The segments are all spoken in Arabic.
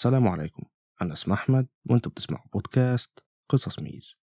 السلام عليكم. أنا اسمي أحمد وأنتوا بتسمعوا بودكاست قصص ميز.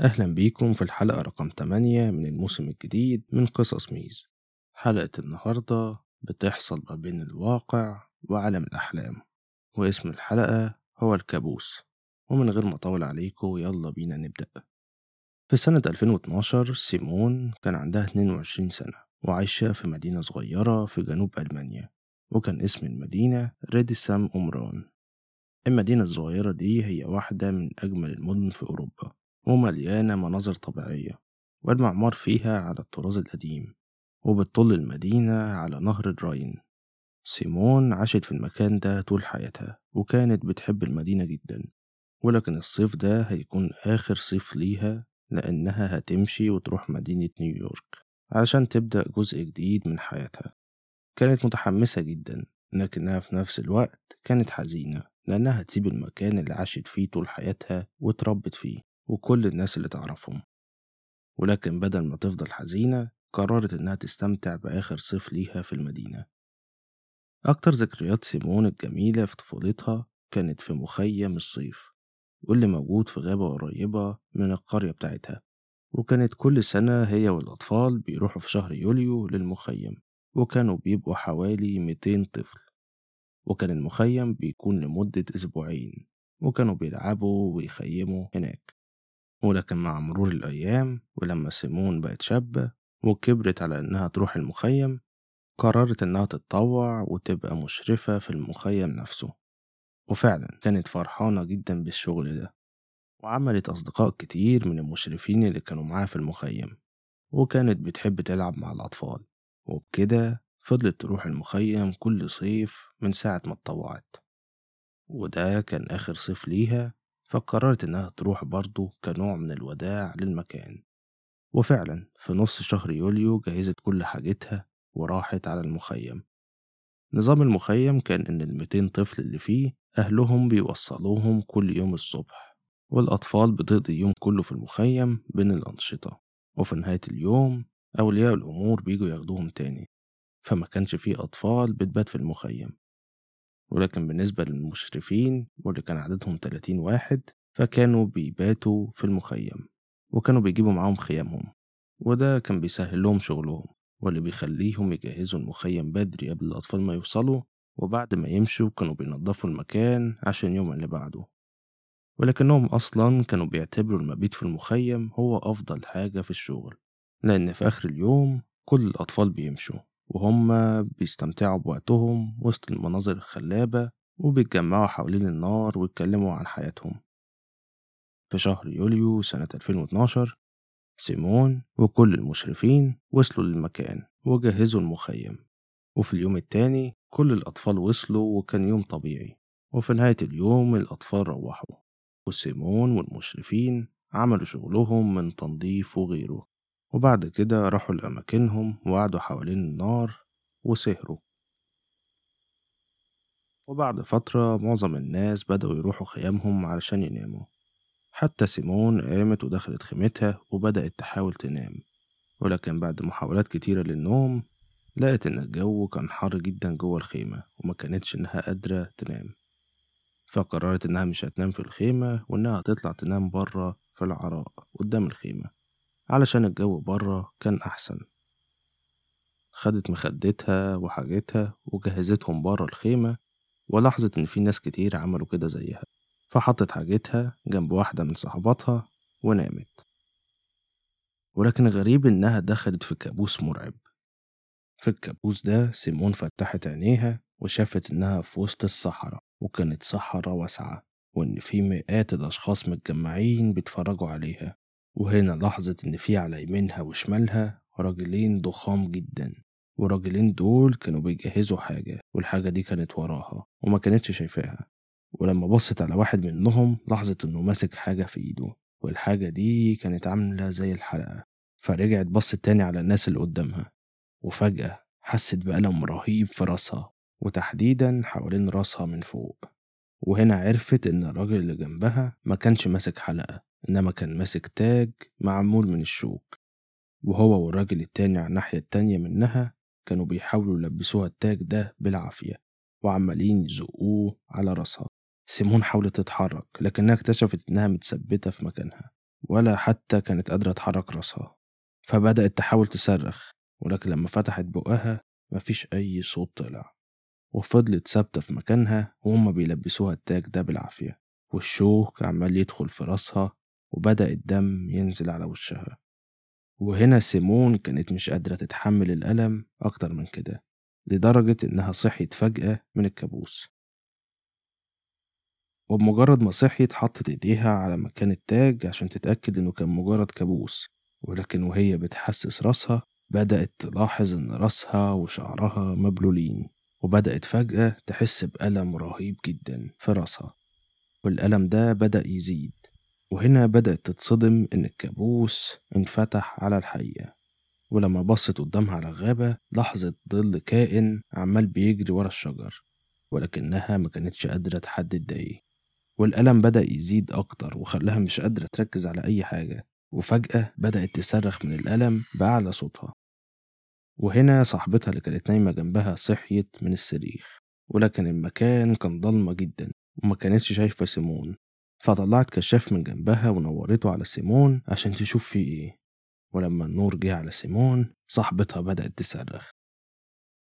أهلا بيكم في الحلقة رقم 8 من الموسم الجديد من قصص ميز. حلقة النهاردة بتحصل ما بين الواقع وعالم الأحلام واسم الحلقة هو الكابوس. ومن غير ما أطول عليكم يلا بينا نبدأ. في سنة 2012 سيمون كان عندها 22 سنة وعايشة في مدينة صغيرة في جنوب ألمانيا وكان اسم المدينة ريديسام أمران المدينة الصغيرة دي هي واحدة من أجمل المدن في أوروبا. ومليانة مناظر طبيعية والمعمار فيها على الطراز القديم وبتطل المدينة على نهر الراين. سيمون عاشت في المكان ده طول حياتها وكانت بتحب المدينة جدا ولكن الصيف ده هيكون آخر صيف ليها لأنها هتمشي وتروح مدينة نيويورك علشان تبدأ جزء جديد من حياتها. كانت متحمسة جدا لكنها في نفس الوقت كانت حزينة لأنها هتسيب المكان اللي عاشت فيه طول حياتها واتربت فيه. وكل الناس اللي تعرفهم. ولكن بدل ما تفضل حزينة قررت إنها تستمتع بآخر صيف ليها في المدينة. أكتر ذكريات سيمون الجميلة في طفولتها كانت في مخيم الصيف واللي موجود في غابة قريبة من القرية بتاعتها. وكانت كل سنة هي والأطفال بيروحوا في شهر يوليو للمخيم وكانوا بيبقوا حوالي 200 طفل. وكان المخيم بيكون لمدة أسبوعين وكانوا بيلعبوا ويخيموا هناك. ولكن مع مرور الأيام ولما سيمون بقت شابة وكبرت على إنها تروح المخيم قررت إنها تتطوع وتبقى مشرفة في المخيم نفسه. وفعلا كانت فرحانة جدا بالشغل ده وعملت أصدقاء كتير من المشرفين اللي كانوا معاها في المخيم وكانت بتحب تلعب مع الأطفال. وبكده فضلت تروح المخيم كل صيف من ساعة ما اتطوعت. وده كان آخر صيف ليها فقررت إنها تروح برضه كنوع من الوداع للمكان. وفعلا في نص شهر يوليو جهزت كل حاجتها وراحت على المخيم. نظام المخيم كان إن الميتين طفل اللي فيه أهلهم بيوصلوهم كل يوم الصبح والأطفال بتقضي اليوم كله في المخيم بين الأنشطة. وفي نهاية اليوم أولياء الأمور بيجوا ياخدوهم تاني. فما كانش فيه أطفال بتبات في المخيم. ولكن بالنسبة للمشرفين واللي كان عددهم 30 واحد فكانوا بيباتوا في المخيم وكانوا بيجيبوا معاهم خيامهم وده كان بيسهل لهم شغلهم واللي بيخليهم يجهزوا المخيم بدري قبل الأطفال ما يوصلوا وبعد ما يمشوا كانوا بينضفوا المكان عشان يوم اللي بعده. ولكنهم أصلا كانوا بيعتبروا المبيت في المخيم هو أفضل حاجة في الشغل لأن في آخر اليوم كل الأطفال بيمشوا. وهم بيستمتعوا بوقتهم وسط المناظر الخلابة وبيتجمعوا حوالين النار ويتكلموا عن حياتهم. في شهر يوليو سنة 2012 سيمون وكل المشرفين وصلوا للمكان وجهزوا المخيم. وفي اليوم التاني كل الأطفال وصلوا وكان يوم طبيعي. وفي نهاية اليوم الأطفال روحوا. وسيمون والمشرفين عملوا شغلهم من تنظيف وغيره. وبعد كده راحوا لأماكنهم وقعدوا حوالين النار وسهروا. وبعد فترة معظم الناس بدأوا يروحوا خيامهم علشان يناموا. حتى سيمون قامت ودخلت خيمتها وبدأت تحاول تنام. ولكن بعد محاولات كتيرة للنوم لقت إن الجو كان حر جدا جوه الخيمة وما كانتش إنها قادرة تنام. فقررت إنها مش هتنام في الخيمة وإنها هتطلع تنام برا في العراء قدام الخيمة. علشان الجو برا كان أحسن. خدت مخدتها وحاجتها وجهزتهم برا الخيمة ولاحظت إن في ناس كتير عملوا كده زيها. فحطت حاجتها جنب واحدة من صحباتها ونامت. ولكن غريب إنها دخلت في كابوس مرعب. في الكابوس ده سيمون فتحت عينيها وشافت إنها في وسط الصحراء وكانت صحراء واسعة وإن في مئات الأشخاص متجمعين بيتفرجوا عليها. وهنا لاحظت إن في على يمينها وشمالها راجلين ضخام جدا والراجلين دول كانوا بيجهزوا حاجة والحاجة دي كانت وراها وما كانتش شايفاها. ولما بصت على واحد منهم لاحظت إنه ماسك حاجة في إيده والحاجة دي كانت عاملة زي الحلقة. فرجعت بصت تاني على الناس اللي قدامها وفجأة حست بألم رهيب في راسها وتحديدا حوالين راسها من فوق. وهنا عرفت إن الراجل اللي جنبها ما كانش ماسك حلقة إنما كان ماسك تاج معمول من الشوك وهو والراجل التاني على الناحية التانية منها كانوا بيحاولوا يلبسوها التاج ده بالعافية وعمالين يزقوه على راسها. سيمون حاولت تتحرك لكنها اكتشفت إنها متثبتة في مكانها ولا حتى كانت قادرة تحرك راسها. فبدأت تحاول تصرخ ولكن لما فتحت بقها مفيش أي صوت طلع وفضلت ثابتة في مكانها وهما بيلبسوها التاج ده بالعافية والشوك عمال يدخل في راسها وبدأ الدم ينزل على وشها. وهنا سيمون كانت مش قادرة تتحمل الألم أكتر من كده لدرجة إنها صحيت فجأة من الكابوس. وبمجرد ما صحيت حطت إيديها على مكان التاج عشان تتأكد إنه كان مجرد كابوس. ولكن وهي بتحسس راسها بدأت تلاحظ إن راسها وشعرها مبلولين وبدأت فجأة تحس بألم رهيب جدا في راسها. والألم ده بدأ يزيد. وهنا بدأت تتصدم إن الكابوس انفتح على الحقيقة ولما بصت قدامها على الغابة لاحظت ظل كائن عمال بيجري ورا الشجر ولكنها ما كانتش قادرة تحدد ده إيه. والألم بدأ يزيد أكتر وخلاها مش قادرة تركز على أي حاجة وفجأة بدأت تصرخ من الألم بأعلى صوتها. وهنا صاحبتها اللي كانت نايمة جنبها صحيت من الصريخ ولكن المكان كان ضلمة جدا وما كانتش شايفة سيمون. فطلعت كشاف من جنبها ونورته على سيمون عشان تشوف فيه إيه. ولما النور جه على سيمون صاحبتها بدأت تصرخ.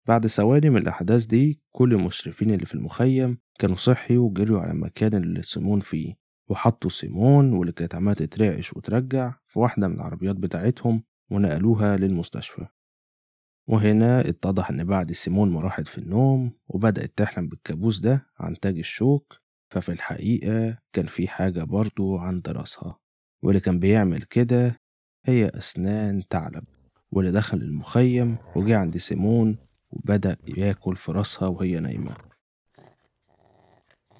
بعد ثواني من الأحداث دي كل المشرفين اللي في المخيم كانوا صحيوا وجريوا على المكان اللي سيمون فيه وحطوا سيمون واللي كانت عمالة تترعش وترجع في واحدة من العربيات بتاعتهم ونقلوها للمستشفى. وهنا اتضح إن بعد سيمون ما راحت في النوم وبدأت تحلم بالكابوس ده عن تاج الشوك ففي الحقيقة كان في حاجة برضو عند راسها واللي كان بيعمل كده هي أسنان ثعلب واللي دخل المخيم وجه عند سيمون وبدأ ياكل في راسها وهي نايمة.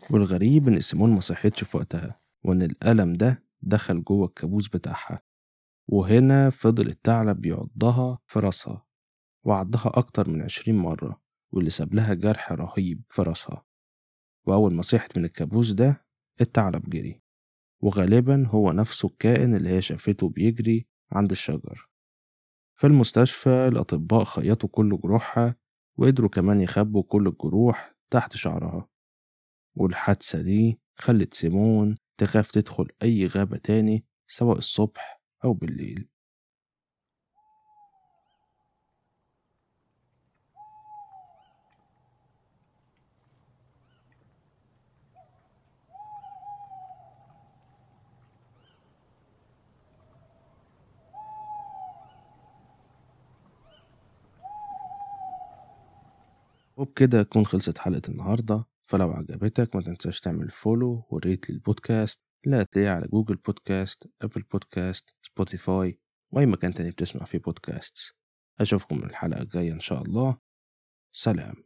والغريب إن سيمون ما صحتش في وقتها وإن الألم ده دخل جوه الكابوس بتاعها وهنا فضل الثعلب يعضها في راسها وعضها أكتر من عشرين مرة واللي ساب لها جرح رهيب في راسها. وأول ما صحت من الكابوس ده الثعلب جري. وغالبا هو نفسه الكائن اللي هي شافته بيجري عند الشجر. في المستشفى الأطباء خيطوا كل جروحها وقدروا كمان يخبوا كل الجروح تحت شعرها. والحادثة دي خلت سيمون تخاف تدخل أي غابة تاني سواء الصبح أو بالليل. وبكده تكون خلصت حلقة النهاردة. فلو عجبتك ما تنساش تعمل follow و rate للبودكاست اللي هتلاقيه على Google Podcasts Apple Podcasts Spotify وأي مكان تاني بتسمع فيه بودكاست أشوفكم الحلقة الجاية إن شاء الله. سلام.